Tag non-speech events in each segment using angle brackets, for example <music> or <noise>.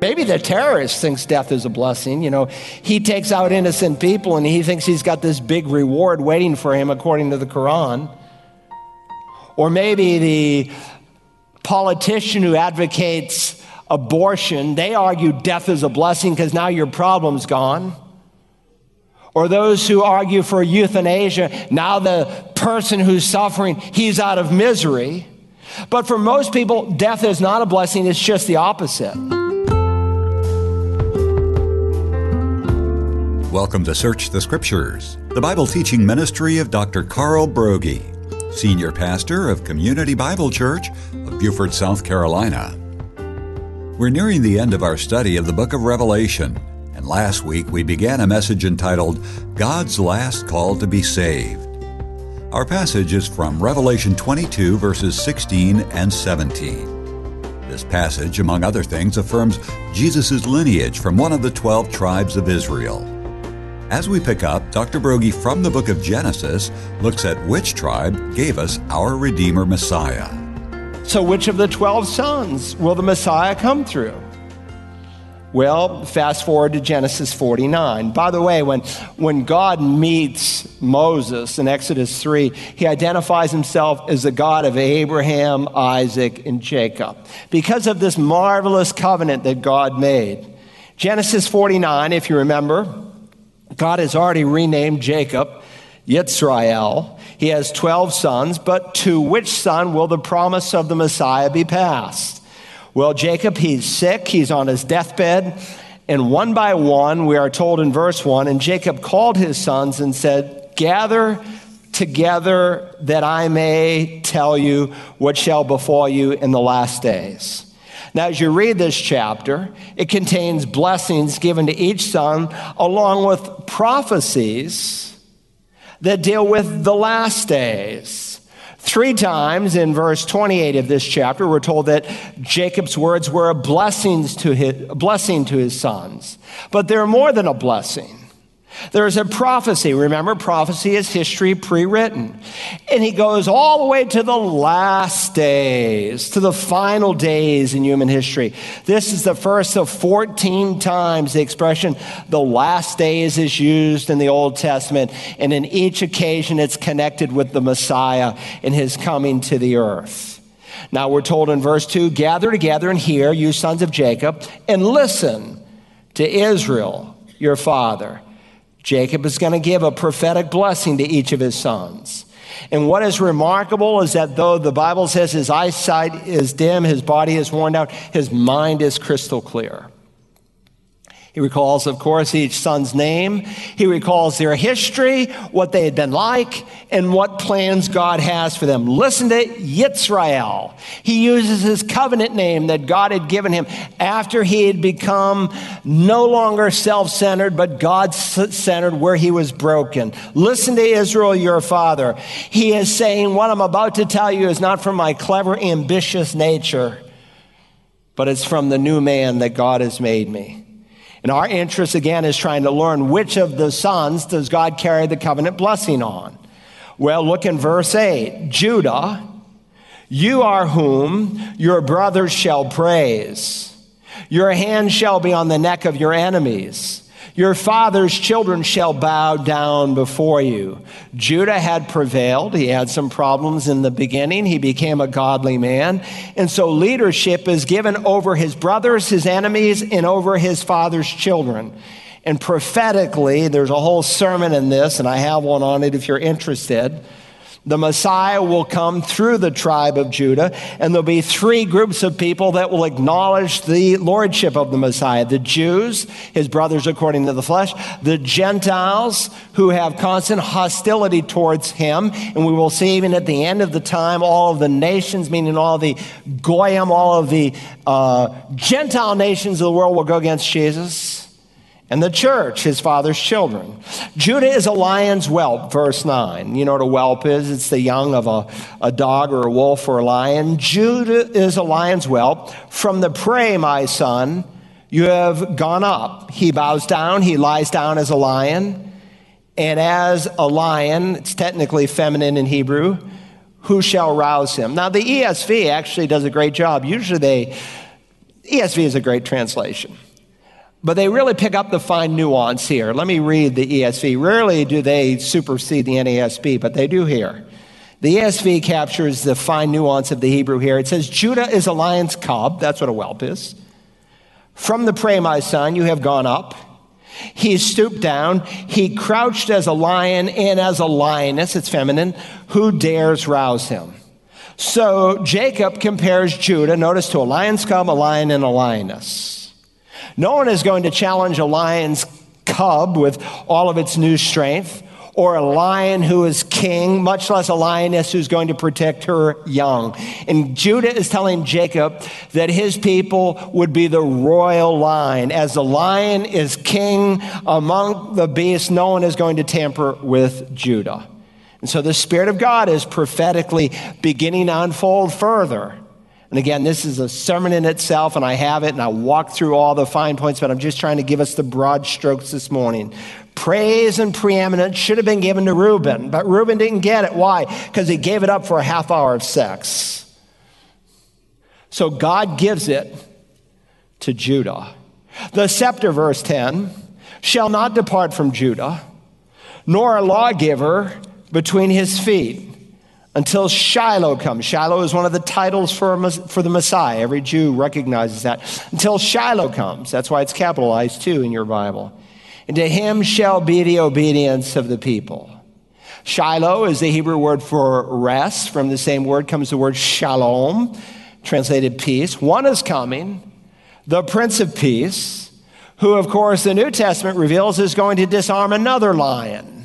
Maybe the terrorist thinks death is a blessing. You know, he takes out innocent people and he thinks he's got this big reward waiting for him according to the Quran. Or maybe the politician who advocates abortion, they argue death is a blessing because now your problem's gone. Or those who argue for euthanasia, now the person who's suffering, he's out of misery. But for most people, death is not a blessing, it's just the opposite. Welcome to Search the Scriptures, the Bible teaching ministry of Dr. Carl Broggi, Senior Pastor of Community Bible Church of Beaufort, South Carolina. We're nearing the end of our study of the book of Revelation, and last week we began a message entitled God's Last Call to Be Saved. Our passage is from Revelation 22, verses 16 and 17. This passage, among other things, affirms Jesus' lineage from one of the 12 tribes of Israel. As we pick up, Dr. Broggi from the book of Genesis looks at which tribe gave us our Redeemer Messiah. So, which of the 12 sons will the Messiah come through? Well, fast forward to Genesis 49. By the way, when, when God meets Moses in Exodus 3, he identifies himself as the God of Abraham, Isaac, and Jacob because of this marvelous covenant that God made. Genesis 49, if you remember, God has already renamed Jacob Yisrael. He has 12 sons, but to which son will the promise of the Messiah be passed? Well, Jacob, he's sick, he's on his deathbed, and one by one, we are told in verse 1 and Jacob called his sons and said, Gather together that I may tell you what shall befall you in the last days. Now, as you read this chapter, it contains blessings given to each son, along with prophecies that deal with the last days. Three times in verse 28 of this chapter, we're told that Jacob's words were a blessings to his, a blessing to his sons. But they're more than a blessing. There's a prophecy. Remember, prophecy is history pre written. And he goes all the way to the last days, to the final days in human history. This is the first of 14 times the expression the last days is used in the Old Testament. And in each occasion, it's connected with the Messiah and his coming to the earth. Now, we're told in verse 2 gather together and hear, you sons of Jacob, and listen to Israel, your father. Jacob is going to give a prophetic blessing to each of his sons. And what is remarkable is that though the Bible says his eyesight is dim, his body is worn out, his mind is crystal clear. He recalls, of course, each son's name. He recalls their history, what they had been like, and what plans God has for them. Listen to Yisrael. He uses his covenant name that God had given him after he had become no longer self centered, but God centered where he was broken. Listen to Israel, your father. He is saying, What I'm about to tell you is not from my clever, ambitious nature, but it's from the new man that God has made me. And our interest again is trying to learn which of the sons does God carry the covenant blessing on. Well, look in verse 8. Judah, you are whom your brothers shall praise. Your hand shall be on the neck of your enemies. Your father's children shall bow down before you. Judah had prevailed. He had some problems in the beginning. He became a godly man. And so leadership is given over his brothers, his enemies, and over his father's children. And prophetically, there's a whole sermon in this, and I have one on it if you're interested. The Messiah will come through the tribe of Judah, and there'll be three groups of people that will acknowledge the lordship of the Messiah. The Jews, his brothers according to the flesh, the Gentiles, who have constant hostility towards him. And we will see even at the end of the time, all of the nations, meaning all the Goyim, all of the uh, Gentile nations of the world will go against Jesus and the church, his father's children. Judah is a lion's whelp, verse 9. You know what a whelp is? It's the young of a, a dog or a wolf or a lion. Judah is a lion's whelp. From the prey, my son, you have gone up. He bows down, he lies down as a lion. And as a lion, it's technically feminine in Hebrew, who shall rouse him? Now, the ESV actually does a great job. Usually they ESV is a great translation. But they really pick up the fine nuance here. Let me read the ESV. Rarely do they supersede the NASB, but they do here. The ESV captures the fine nuance of the Hebrew here. It says, Judah is a lion's cub. That's what a whelp is. From the prey, my son, you have gone up. He stooped down. He crouched as a lion and as a lioness, it's feminine. Who dares rouse him? So Jacob compares Judah, notice, to a lion's cub, a lion, and a lioness. No one is going to challenge a lion's cub with all of its new strength or a lion who is king, much less a lioness who's going to protect her young. And Judah is telling Jacob that his people would be the royal line. As the lion is king among the beasts, no one is going to tamper with Judah. And so the Spirit of God is prophetically beginning to unfold further. And again, this is a sermon in itself, and I have it, and I walk through all the fine points, but I'm just trying to give us the broad strokes this morning. Praise and preeminence should have been given to Reuben, but Reuben didn't get it. Why? Because he gave it up for a half hour of sex. So God gives it to Judah. The scepter, verse 10, shall not depart from Judah, nor a lawgiver between his feet until Shiloh comes. Shiloh is one of the titles for, for the Messiah. Every Jew recognizes that. Until Shiloh comes. That's why it's capitalized too in your Bible. And to him shall be the obedience of the people. Shiloh is the Hebrew word for rest. From the same word comes the word shalom, translated peace. One is coming, the Prince of Peace, who, of course, the New Testament reveals is going to disarm another lion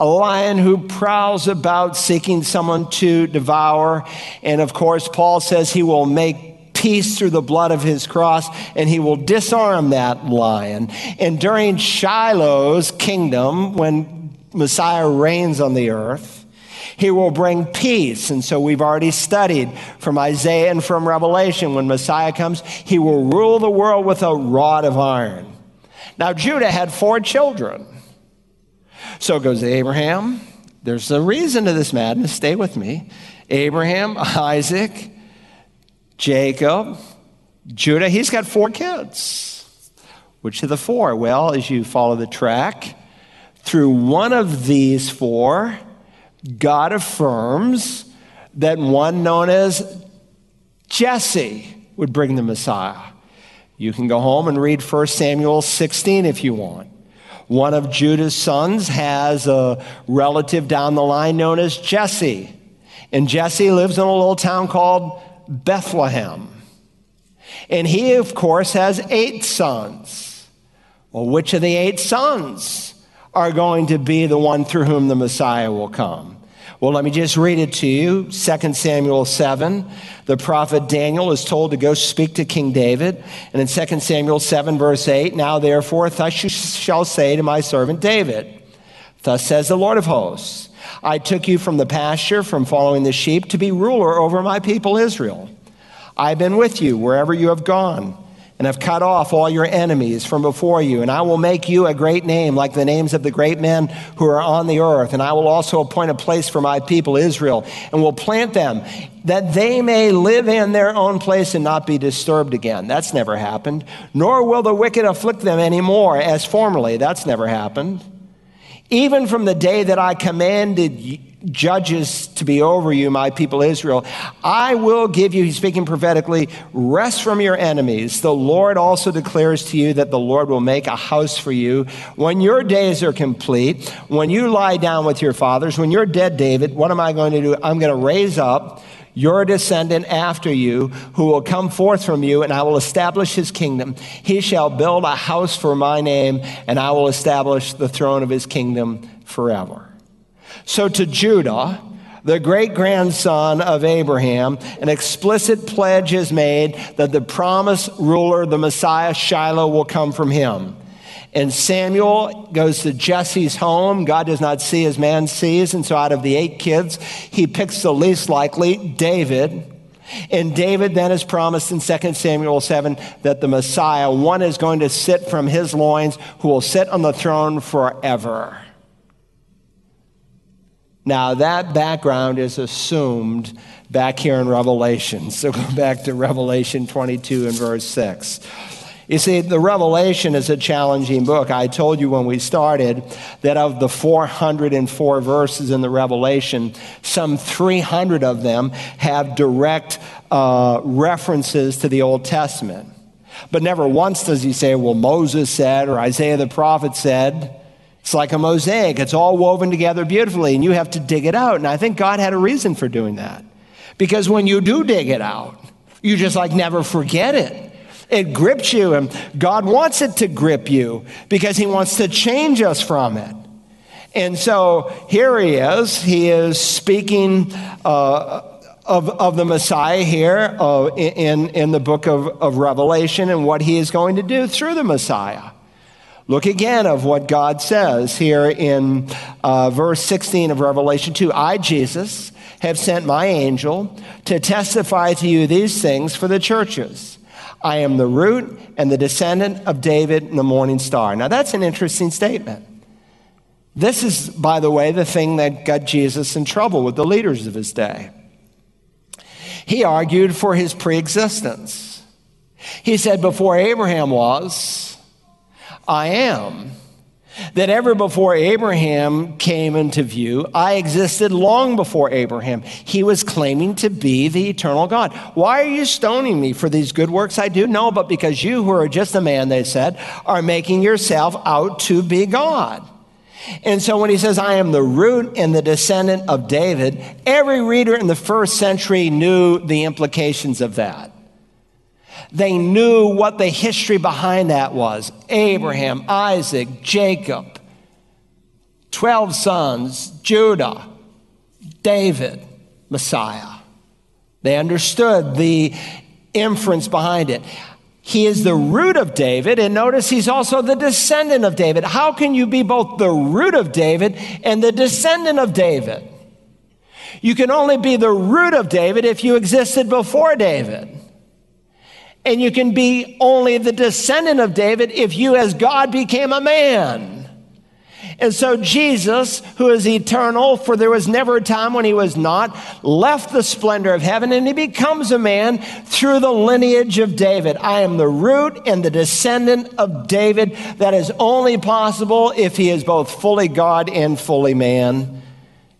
a lion who prowls about seeking someone to devour. And of course, Paul says he will make peace through the blood of his cross and he will disarm that lion. And during Shiloh's kingdom, when Messiah reigns on the earth, he will bring peace. And so we've already studied from Isaiah and from Revelation when Messiah comes, he will rule the world with a rod of iron. Now, Judah had four children. So goes Abraham. There's a reason to this madness. Stay with me. Abraham, Isaac, Jacob, Judah. He's got four kids. Which of the four? Well, as you follow the track, through one of these four, God affirms that one known as Jesse would bring the Messiah. You can go home and read 1 Samuel 16 if you want. One of Judah's sons has a relative down the line known as Jesse. And Jesse lives in a little town called Bethlehem. And he, of course, has eight sons. Well, which of the eight sons are going to be the one through whom the Messiah will come? Well, let me just read it to you. 2 Samuel 7. The prophet Daniel is told to go speak to King David. And in 2 Samuel 7, verse 8, now therefore, thus you shall say to my servant David, Thus says the Lord of hosts, I took you from the pasture, from following the sheep, to be ruler over my people Israel. I've been with you wherever you have gone and have cut off all your enemies from before you. And I will make you a great name, like the names of the great men who are on the earth. And I will also appoint a place for my people Israel, and will plant them that they may live in their own place and not be disturbed again. That's never happened. Nor will the wicked afflict them anymore as formerly. That's never happened. Even from the day that I commanded judges to be over you, my people Israel. I will give you, he's speaking prophetically, rest from your enemies. The Lord also declares to you that the Lord will make a house for you. When your days are complete, when you lie down with your fathers, when you're dead, David, what am I going to do? I'm going to raise up your descendant after you, who will come forth from you, and I will establish his kingdom. He shall build a house for my name, and I will establish the throne of his kingdom forever. So to Judah, the great grandson of Abraham, an explicit pledge is made that the promised ruler, the Messiah Shiloh, will come from him. And Samuel goes to Jesse's home. God does not see as man sees. And so out of the eight kids, he picks the least likely, David. And David then is promised in 2 Samuel 7 that the Messiah, one is going to sit from his loins, who will sit on the throne forever. Now, that background is assumed back here in Revelation. So go back to Revelation 22 and verse 6. You see, the Revelation is a challenging book. I told you when we started that of the 404 verses in the Revelation, some 300 of them have direct uh, references to the Old Testament. But never once does he say, well, Moses said or Isaiah the prophet said. It's like a mosaic, it's all woven together beautifully, and you have to dig it out. And I think God had a reason for doing that. Because when you do dig it out, you just like never forget it. It grips you, and God wants it to grip you because He wants to change us from it. And so here He is. He is speaking. Uh, of, of the Messiah here uh, in, in the book of, of Revelation and what he is going to do through the Messiah. Look again of what God says here in uh, verse 16 of Revelation 2. I, Jesus, have sent my angel to testify to you these things for the churches. I am the root and the descendant of David and the morning star. Now, that's an interesting statement. This is, by the way, the thing that got Jesus in trouble with the leaders of his day. He argued for his preexistence. He said, Before Abraham was, I am that ever before Abraham came into view, I existed long before Abraham. He was claiming to be the eternal God. Why are you stoning me for these good works I do? No, but because you, who are just a man, they said, are making yourself out to be God. And so when he says, I am the root and the descendant of David, every reader in the first century knew the implications of that. They knew what the history behind that was Abraham, Isaac, Jacob, 12 sons, Judah, David, Messiah. They understood the inference behind it. He is the root of David, and notice he's also the descendant of David. How can you be both the root of David and the descendant of David? You can only be the root of David if you existed before David. And you can be only the descendant of David if you, as God, became a man. And so Jesus, who is eternal, for there was never a time when he was not, left the splendor of heaven and he becomes a man through the lineage of David. I am the root and the descendant of David. That is only possible if he is both fully God and fully man.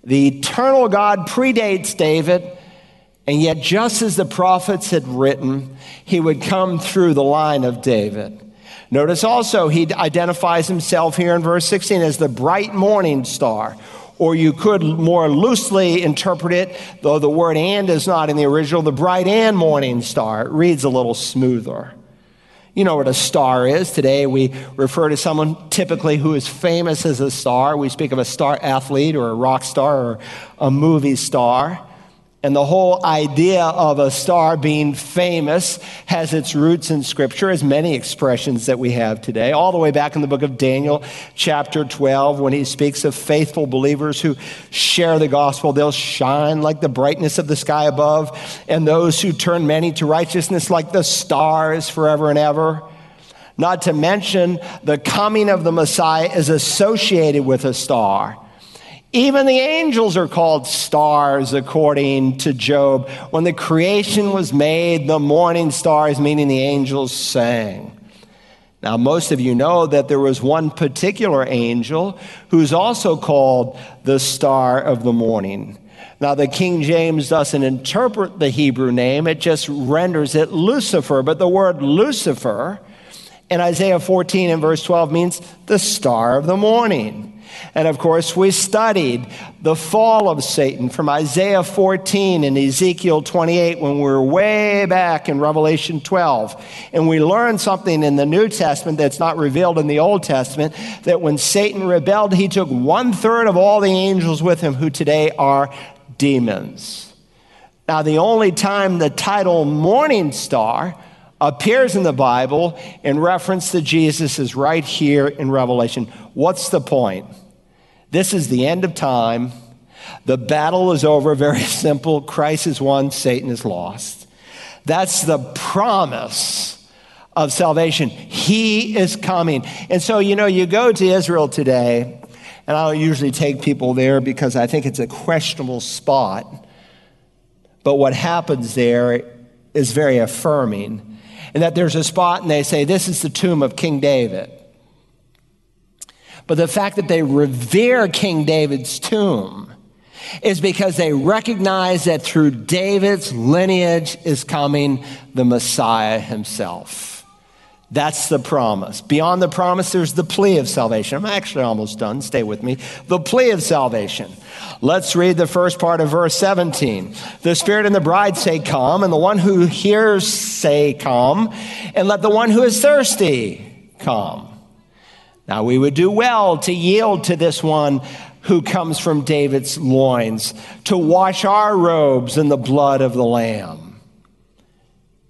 The eternal God predates David. And yet, just as the prophets had written, he would come through the line of David. Notice also, he identifies himself here in verse 16 as the bright morning star. Or you could more loosely interpret it, though the word and is not in the original, the bright and morning star. It reads a little smoother. You know what a star is. Today we refer to someone typically who is famous as a star. We speak of a star athlete or a rock star or a movie star. And the whole idea of a star being famous has its roots in Scripture, as many expressions that we have today, all the way back in the book of Daniel, chapter 12, when he speaks of faithful believers who share the gospel. They'll shine like the brightness of the sky above, and those who turn many to righteousness like the stars forever and ever. Not to mention, the coming of the Messiah is associated with a star. Even the angels are called stars, according to Job. When the creation was made, the morning stars, meaning the angels, sang. Now, most of you know that there was one particular angel who's also called the star of the morning. Now, the King James doesn't interpret the Hebrew name, it just renders it Lucifer. But the word Lucifer in Isaiah 14 and verse 12 means the star of the morning. And of course, we studied the fall of Satan from Isaiah 14 and Ezekiel 28 when we were way back in Revelation 12. And we learned something in the New Testament that's not revealed in the Old Testament that when Satan rebelled, he took one third of all the angels with him who today are demons. Now, the only time the title Morning Star appears in the Bible in reference to Jesus is right here in Revelation. What's the point? This is the end of time. The battle is over. Very <laughs> simple. Christ is won, Satan is lost. That's the promise of salvation. He is coming. And so, you know, you go to Israel today, And I don't usually take people there because I think it's a questionable spot. But what happens there is very affirming. And that there's a spot and they say, This is the tomb of King David. But the fact that they revere King David's tomb is because they recognize that through David's lineage is coming the Messiah himself. That's the promise. Beyond the promise, there's the plea of salvation. I'm actually almost done. Stay with me. The plea of salvation. Let's read the first part of verse 17. The Spirit and the bride say, Come, and the one who hears say, Come, and let the one who is thirsty come. Now we would do well to yield to this one who comes from David's loins, to wash our robes in the blood of the Lamb.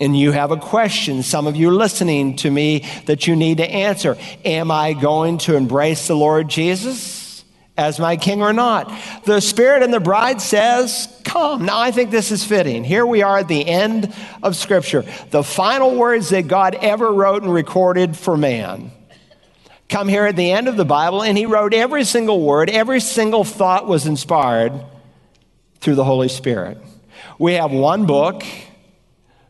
And you have a question, some of you listening to me, that you need to answer. Am I going to embrace the Lord Jesus as my king or not? The Spirit and the bride says, Come. Now, I think this is fitting. Here we are at the end of Scripture, the final words that God ever wrote and recorded for man come here at the end of the Bible, and he wrote every single word, every single thought was inspired through the Holy Spirit. We have one book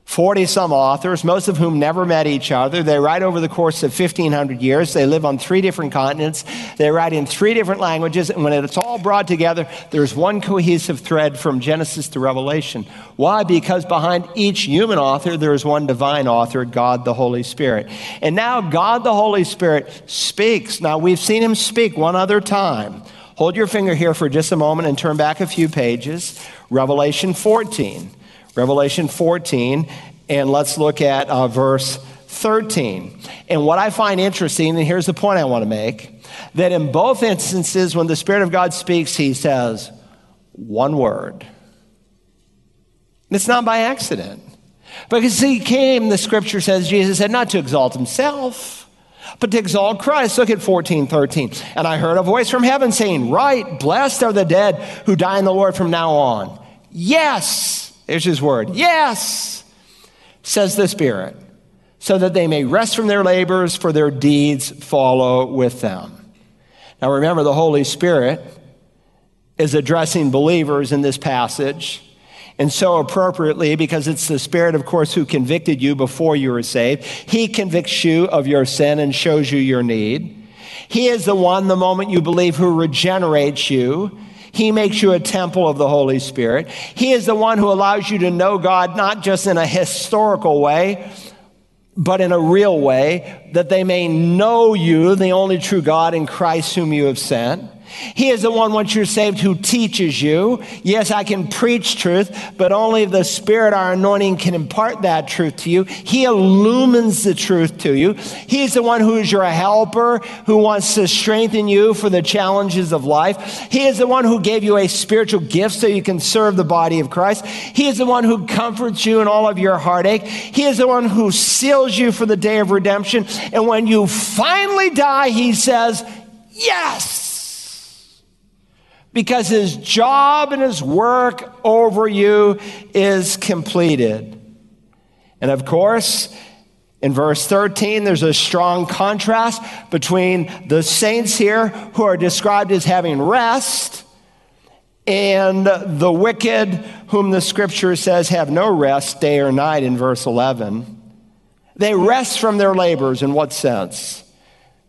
40 some authors, most of whom never met each other. They write over the course of 1,500 years. They live on three different continents. They write in three different languages. And when it's all brought together, there's one cohesive thread from Genesis to Revelation. Why? Because behind each human author, there is one divine author, God the Holy Spirit. And now God the Holy Spirit speaks. Now we've seen him speak one other time. Hold your finger here for just a moment and turn back a few pages. Revelation 14. Revelation 14, and let's look at uh, verse 13. And what I find interesting, and here's the point I want to make, that in both instances, when the Spirit of God speaks, he says one word. And it's not by accident. Because he came, the scripture says, Jesus said, not to exalt himself, but to exalt Christ. Look at 14, 13. And I heard a voice from heaven saying, Write, blessed are the dead who die in the Lord from now on. Yes there's his word. Yes, says the Spirit, so that they may rest from their labors, for their deeds follow with them. Now remember, the Holy Spirit is addressing believers in this passage. And so appropriately, because it's the Spirit, of course, who convicted you before you were saved. He convicts you of your sin and shows you your need. He is the one, the moment you believe, who regenerates you he makes you a temple of the Holy Spirit. He is the one who allows you to know God not just in a historical way, but in a real way, that they may know you, the only true God in Christ whom you have sent. He is the one, once you're saved, who teaches you. Yes, I can preach truth, but only the Spirit, our anointing, can impart that truth to you. He illumines the truth to you. He's the one who is your helper, who wants to strengthen you for the challenges of life. He is the one who gave you a spiritual gift so you can serve the body of Christ. He is the one who comforts you in all of your heartache. He is the one who seals you for the day of redemption. And when you finally die, he says, Yes because his job and his work over you is completed. And of course, in verse 13, there's a strong contrast between the saints here who are described as having rest and the wicked, whom the scripture says have no rest day or night in verse 11. They rest from their labors in what sense?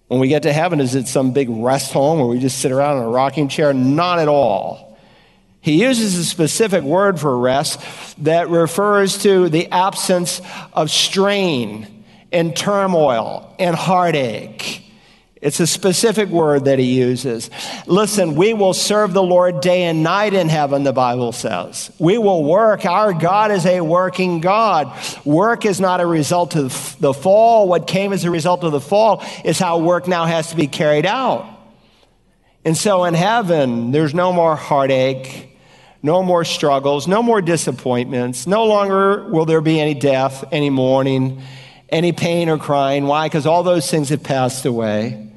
When we get to heaven, is it some big rest home where we just sit around in a rocking chair? Not at all. He uses a specific word for rest that refers to the absence of strain and turmoil and heartache. It's a specific word that he uses. Listen, we will serve the Lord day and night in heaven, the Bible says. We will work. Our God is a working God. Work is not a result of the fall. What came as a result of the fall is how work now has to be carried out. And so in heaven, there's no more heartache, no more struggles, no more disappointments. No longer will there be any death, any mourning, any pain or crying. Why? Because all those things have passed away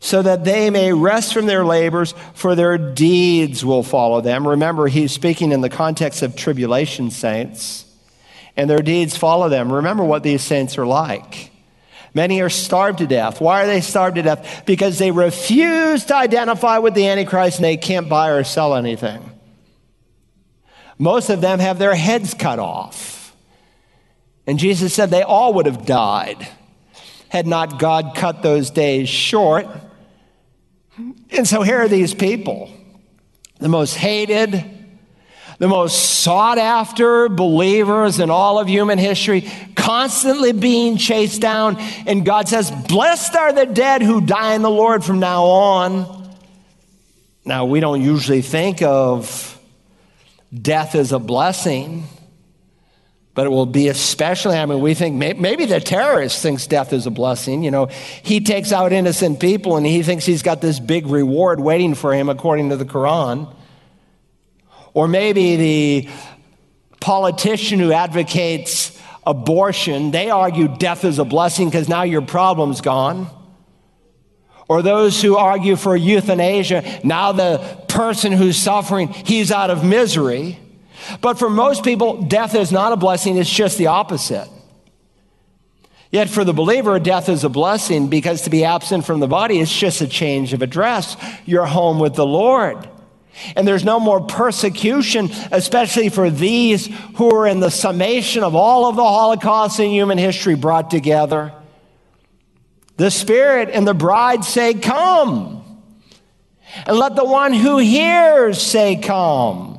so that they may rest from their labors, for their deeds will follow them. Remember, he's speaking in the context of tribulation saints, and their deeds follow them. Remember what these saints are like. Many are starved to death. Why are they starved to death? Because they refuse to identify with the Antichrist and they can't buy or sell anything. Most of them have their heads cut off. And Jesus said they all would have died had not God cut those days short. And so here are these people, the most hated, the most sought after believers in all of human history, constantly being chased down. And God says, Blessed are the dead who die in the Lord from now on. Now, we don't usually think of death as a blessing, but it will be especially, I mean, we think maybe the terrorist thinks death is a blessing. You know, he takes out innocent people and he thinks he's got this big reward waiting for him according to the Quran. Or maybe the politician who advocates abortion, they argue death is a blessing because now your problem's gone. Or those who argue for euthanasia, now the person who's suffering, he's out of misery. But for most people, death is not a blessing, it's just the opposite. Yet for the believer, death is a blessing because to be absent from the body is just a change of address. You're home with the Lord. And there's no more persecution, especially for these who are in the summation of all of the Holocaust in human history brought together. The Spirit and the bride say, Come. And let the one who hears say, Come.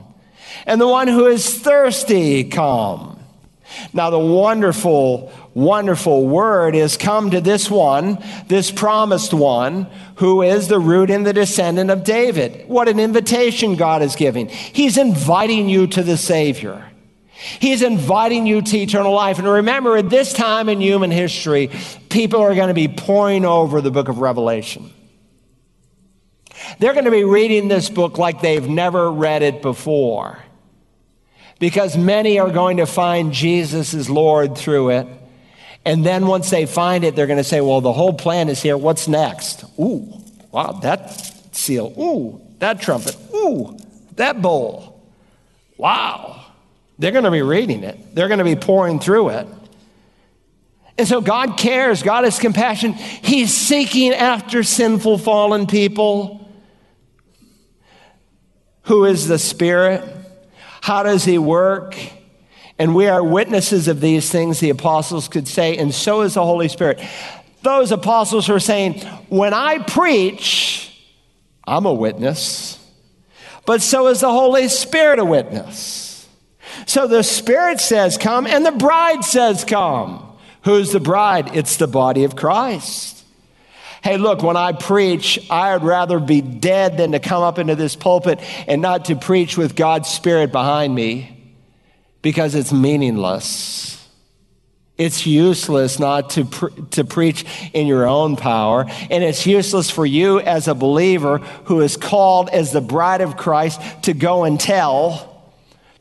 And the one who is thirsty, come. Now, the wonderful, wonderful word is come to this one, this promised one, who is the root and the descendant of David. What an invitation God is giving. He's inviting you to the Savior. He's inviting you to eternal life. And remember, at this time in human history, people are going to be poring over the book of Revelation. They're going to be reading this book like they've never read it before. Because many are going to find Jesus as Lord through it. And then once they find it, they're going to say, well, the whole plan is here. What's next? Ooh, wow, that seal. Ooh, that trumpet. Ooh, that bowl. Wow. They're going to be reading it, they're going to be poring through it. And so God cares, God has compassion. He's seeking after sinful, fallen people. Who is the Spirit? How does He work? And we are witnesses of these things, the apostles could say, and so is the Holy Spirit. Those apostles were saying, When I preach, I'm a witness, but so is the Holy Spirit a witness. So the Spirit says, Come, and the bride says, Come. Who's the bride? It's the body of Christ. Hey, look, when I preach, I would rather be dead than to come up into this pulpit and not to preach with God's Spirit behind me because it's meaningless. It's useless not to, pre- to preach in your own power. And it's useless for you as a believer who is called as the bride of Christ to go and tell,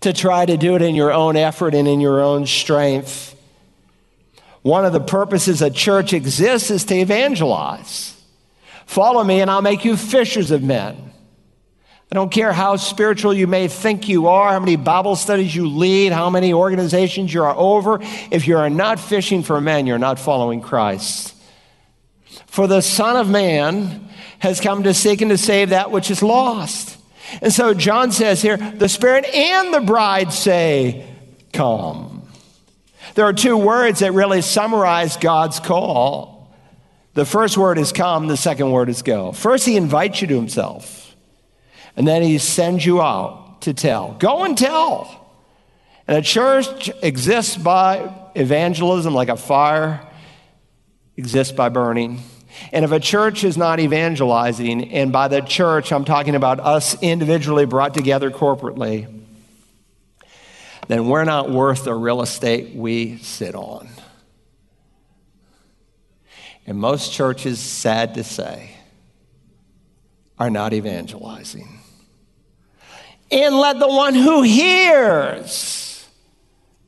to try to do it in your own effort and in your own strength. One of the purposes a church exists is to evangelize. Follow me, and I'll make you fishers of men. I don't care how spiritual you may think you are, how many Bible studies you lead, how many organizations you are over. If you are not fishing for men, you're not following Christ. For the Son of Man has come to seek and to save that which is lost. And so John says here, the Spirit and the bride say, Come. There are two words that really summarize God's call. The first word is come, the second word is go. First, he invites you to himself, and then he sends you out to tell. Go and tell. And a church exists by evangelism like a fire exists by burning. And if a church is not evangelizing, and by the church, I'm talking about us individually brought together corporately, then we're not worth the real estate we sit on. And most churches, sad to say, are not evangelizing. And let the one who hears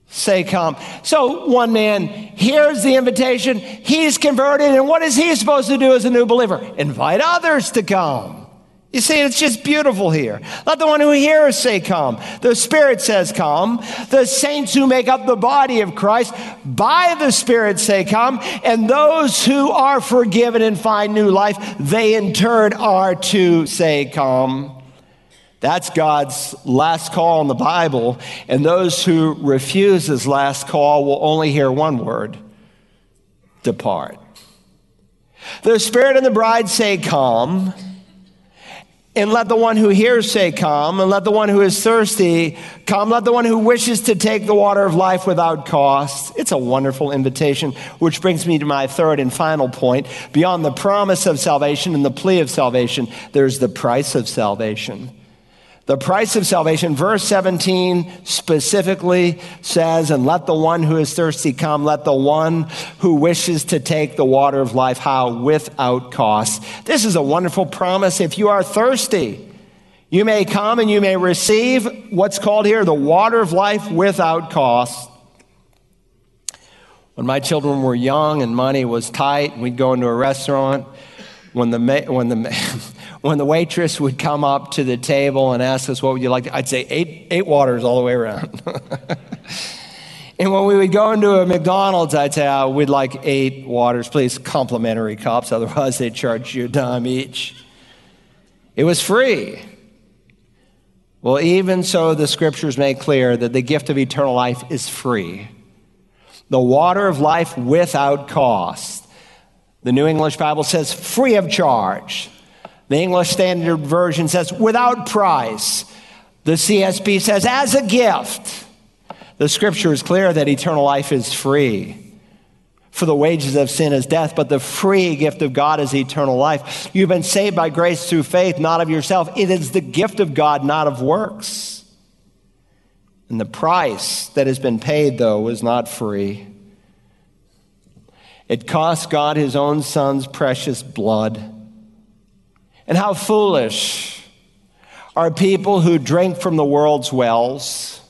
say, Come. So one man hears the invitation, he's converted, and what is he supposed to do as a new believer? Invite others to come. You see, it's just beautiful here. Let the one who hears say, Come. The Spirit says, Come. The saints who make up the body of Christ by the Spirit say, Come. And those who are forgiven and find new life, they in turn are to say, Come. That's God's last call in the Bible. And those who refuse his last call will only hear one word depart. The Spirit and the bride say, Come. And let the one who hears say, Come. And let the one who is thirsty come. Let the one who wishes to take the water of life without cost. It's a wonderful invitation, which brings me to my third and final point. Beyond the promise of salvation and the plea of salvation, there's the price of salvation. The price of salvation, verse 17 specifically says, And let the one who is thirsty come, let the one who wishes to take the water of life, how? Without cost. This is a wonderful promise. If you are thirsty, you may come and you may receive what's called here the water of life without cost. When my children were young and money was tight, and we'd go into a restaurant. When the, when the, <laughs> when the waitress would come up to the table and ask us, What would you like? I'd say, Eight, eight waters all the way around. <laughs> and when we would go into a McDonald's, I'd say, oh, We'd like eight waters, please, complimentary cups. <laughs> Otherwise, they'd charge you a dime each. It was free. Well, even so, the scriptures make clear that the gift of eternal life is free. The water of life without cost. The New English Bible says free of charge. The English Standard Version says, without price. The CSB says, as a gift. The scripture is clear that eternal life is free. For the wages of sin is death, but the free gift of God is eternal life. You've been saved by grace through faith, not of yourself. It is the gift of God, not of works. And the price that has been paid, though, is not free. It cost God his own son's precious blood. And how foolish are people who drink from the world's wells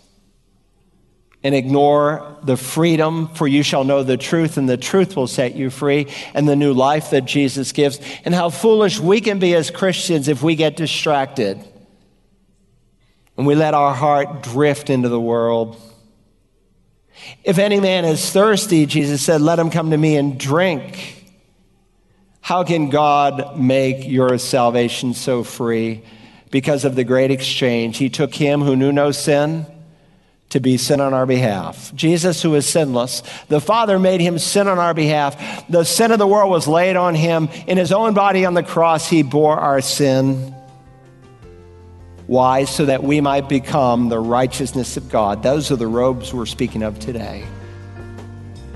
and ignore the freedom, for you shall know the truth, and the truth will set you free, and the new life that Jesus gives. And how foolish we can be as Christians if we get distracted and we let our heart drift into the world. If any man is thirsty, Jesus said, let him come to me and drink. How can God make your salvation so free? Because of the great exchange. He took him who knew no sin to be sin on our behalf. Jesus, who is sinless, the Father made him sin on our behalf. The sin of the world was laid on him. In his own body on the cross, he bore our sin. Why? So that we might become the righteousness of God. Those are the robes we're speaking of today.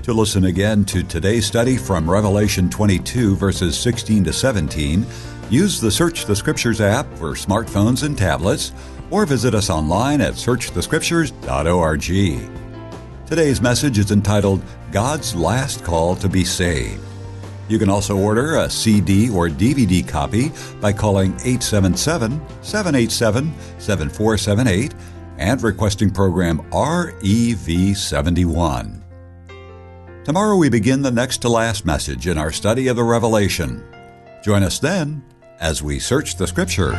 To listen again to today's study from Revelation 22, verses 16 to 17, use the Search the Scriptures app for smartphones and tablets, or visit us online at searchthescriptures.org. Today's message is entitled God's Last Call to Be Saved. You can also order a CD or DVD copy by calling 877 787 7478 and requesting program REV71. Tomorrow we begin the next to last message in our study of the Revelation. Join us then as we search the Scriptures.